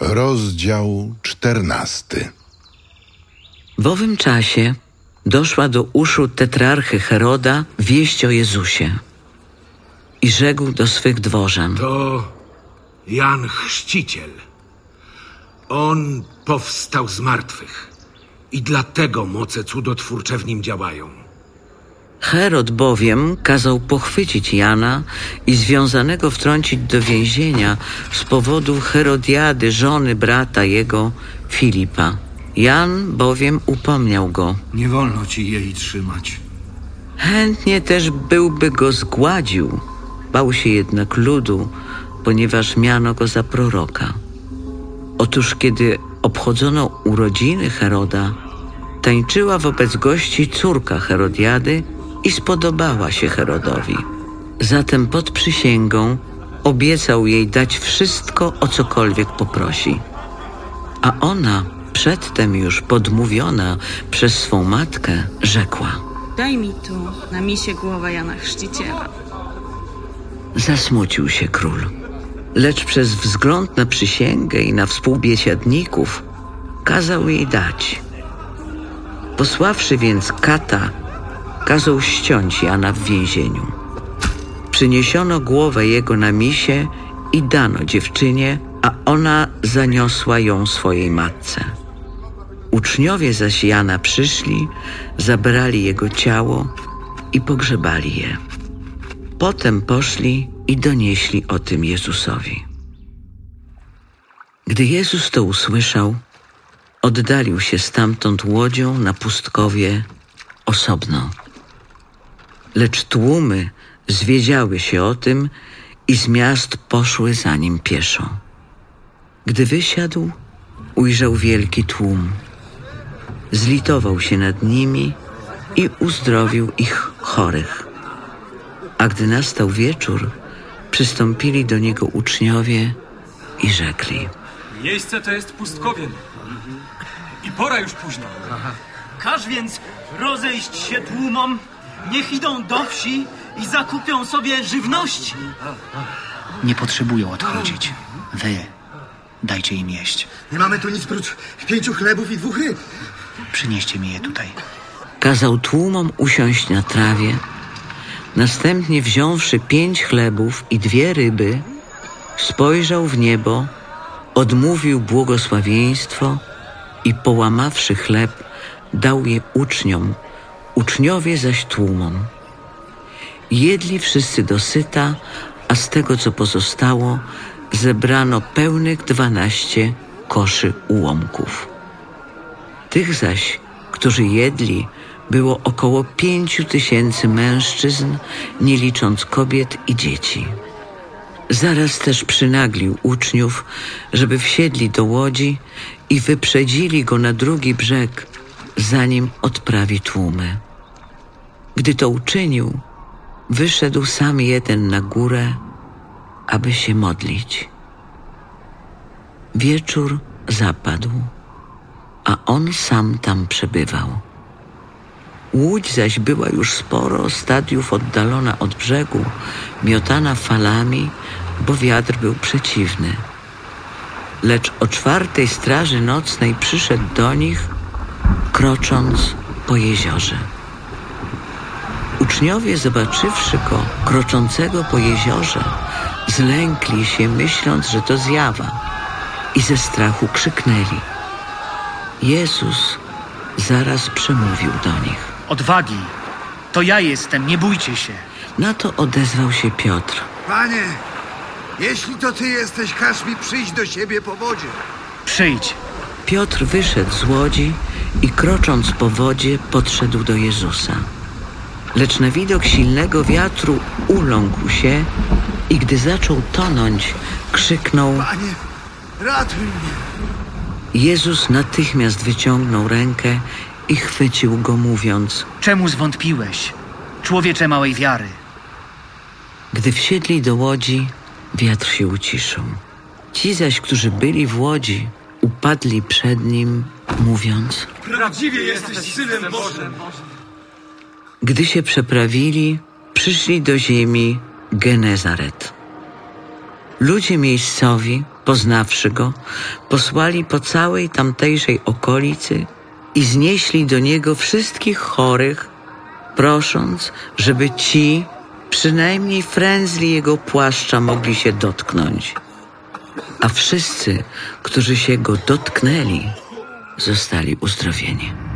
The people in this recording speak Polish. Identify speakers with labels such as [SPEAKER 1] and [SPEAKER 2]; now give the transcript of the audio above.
[SPEAKER 1] Rozdział czternasty.
[SPEAKER 2] W owym czasie doszła do uszu tetrarchy Heroda wieść o Jezusie i rzekł do swych dworzan.
[SPEAKER 3] To Jan Chrzciciel. On powstał z martwych i dlatego moce cudotwórcze w nim działają.
[SPEAKER 2] Herod bowiem kazał pochwycić Jana i związanego wtrącić do więzienia z powodu Herodiady, żony brata jego, Filipa. Jan bowiem upomniał go.
[SPEAKER 4] Nie wolno ci jej trzymać.
[SPEAKER 2] Chętnie też byłby go zgładził. Bał się jednak ludu, ponieważ miano go za proroka. Otóż kiedy obchodzono urodziny Heroda, tańczyła wobec gości córka Herodiady i spodobała się Herodowi. Zatem pod przysięgą obiecał jej dać wszystko, o cokolwiek poprosi. A ona, przedtem już podmówiona przez swą matkę, rzekła –
[SPEAKER 5] Daj mi tu na misie głowa Jana Chrzciciela.
[SPEAKER 2] Zasmucił się król, lecz przez wzgląd na przysięgę i na współbiesiadników kazał jej dać. Posławszy więc kata, kazał ściąć Jana w więzieniu. Przyniesiono głowę jego na misie i dano dziewczynie, a ona zaniosła ją swojej matce. Uczniowie zaś Jana przyszli, zabrali jego ciało i pogrzebali je. Potem poszli i donieśli o tym Jezusowi. Gdy Jezus to usłyszał, oddalił się stamtąd łodzią na pustkowie osobno. Lecz tłumy zwiedziały się o tym i z miast poszły za nim pieszo. Gdy wysiadł, ujrzał wielki tłum. Zlitował się nad nimi i uzdrowił ich chorych. A gdy nastał wieczór, przystąpili do niego uczniowie i rzekli:
[SPEAKER 6] Miejsce to jest pustkowiem. I pora już późna.
[SPEAKER 7] Każ więc rozejść się tłumom, niech idą do wsi i zakupią sobie żywności.
[SPEAKER 8] Nie potrzebują odchodzić. Wy dajcie im jeść.
[SPEAKER 9] Nie mamy tu nic prócz pięciu chlebów i dwóch ryb.
[SPEAKER 8] Przynieście mi je tutaj.
[SPEAKER 2] Kazał tłumom usiąść na trawie, następnie wziąwszy pięć chlebów i dwie ryby, spojrzał w niebo, odmówił błogosławieństwo i połamawszy chleb, dał je uczniom, uczniowie zaś tłumom. Jedli wszyscy dosyta, a z tego, co pozostało, zebrano pełnych dwanaście koszy ułomków. Tych zaś, którzy jedli, było około pięciu tysięcy mężczyzn, nie licząc kobiet i dzieci. Zaraz też przynaglił uczniów, żeby wsiedli do łodzi i wyprzedzili go na drugi brzeg, zanim odprawi tłumy. Gdy to uczynił, wyszedł sam jeden na górę, aby się modlić. Wieczór zapadł, a on sam tam przebywał. Łódź zaś była już sporo stadiów oddalona od brzegu, miotana falami, bo wiatr był przeciwny. Lecz o czwartej straży nocnej przyszedł do nich, krocząc po jeziorze. Uczniowie, zobaczywszy go kroczącego po jeziorze, zlękli się, myśląc, że to zjawa, i ze strachu krzyknęli. Jezus zaraz przemówił do nich.
[SPEAKER 8] Odwagi! To ja jestem, nie bójcie się.
[SPEAKER 2] Na to odezwał się Piotr.
[SPEAKER 9] Panie, jeśli to ty jesteś, każ mi przyjść do siebie po wodzie.
[SPEAKER 8] Przyjdź.
[SPEAKER 2] Piotr wyszedł z łodzi i krocząc po wodzie podszedł do Jezusa. Lecz na widok silnego wiatru uląkł się i gdy zaczął tonąć, krzyknął:
[SPEAKER 9] Panie, ratuj mnie.
[SPEAKER 2] Jezus natychmiast wyciągnął rękę i chwycił go, mówiąc:
[SPEAKER 8] Czemu zwątpiłeś, człowiecze małej wiary?
[SPEAKER 2] Gdy wsiedli do łodzi, wiatr się uciszył. Ci zaś, którzy byli w łodzi, upadli przed nim, mówiąc:
[SPEAKER 6] Prawdziwie jesteś synem Bożym.
[SPEAKER 2] Gdy się przeprawili, przyszli do ziemi Genezaret. Ludzie miejscowi, poznawszy go, posłali po całej tamtejszej okolicy i znieśli do niego wszystkich chorych, prosząc, żeby ci przynajmniej frędzli jego płaszcza mogli się dotknąć. A wszyscy, którzy się go dotknęli, zostali uzdrowieni.